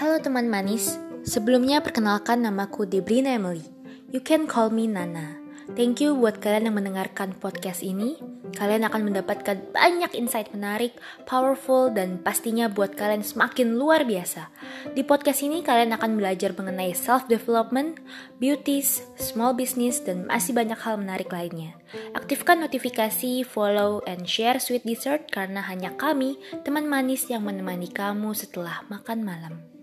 Halo teman manis, sebelumnya perkenalkan namaku Debrina Emily. You can call me Nana. Thank you buat kalian yang mendengarkan podcast ini. Kalian akan mendapatkan banyak insight menarik, powerful, dan pastinya buat kalian semakin luar biasa. Di podcast ini kalian akan belajar mengenai self-development, beauties, small business, dan masih banyak hal menarik lainnya. Aktifkan notifikasi, follow, and share sweet dessert karena hanya kami, teman manis yang menemani kamu setelah makan malam.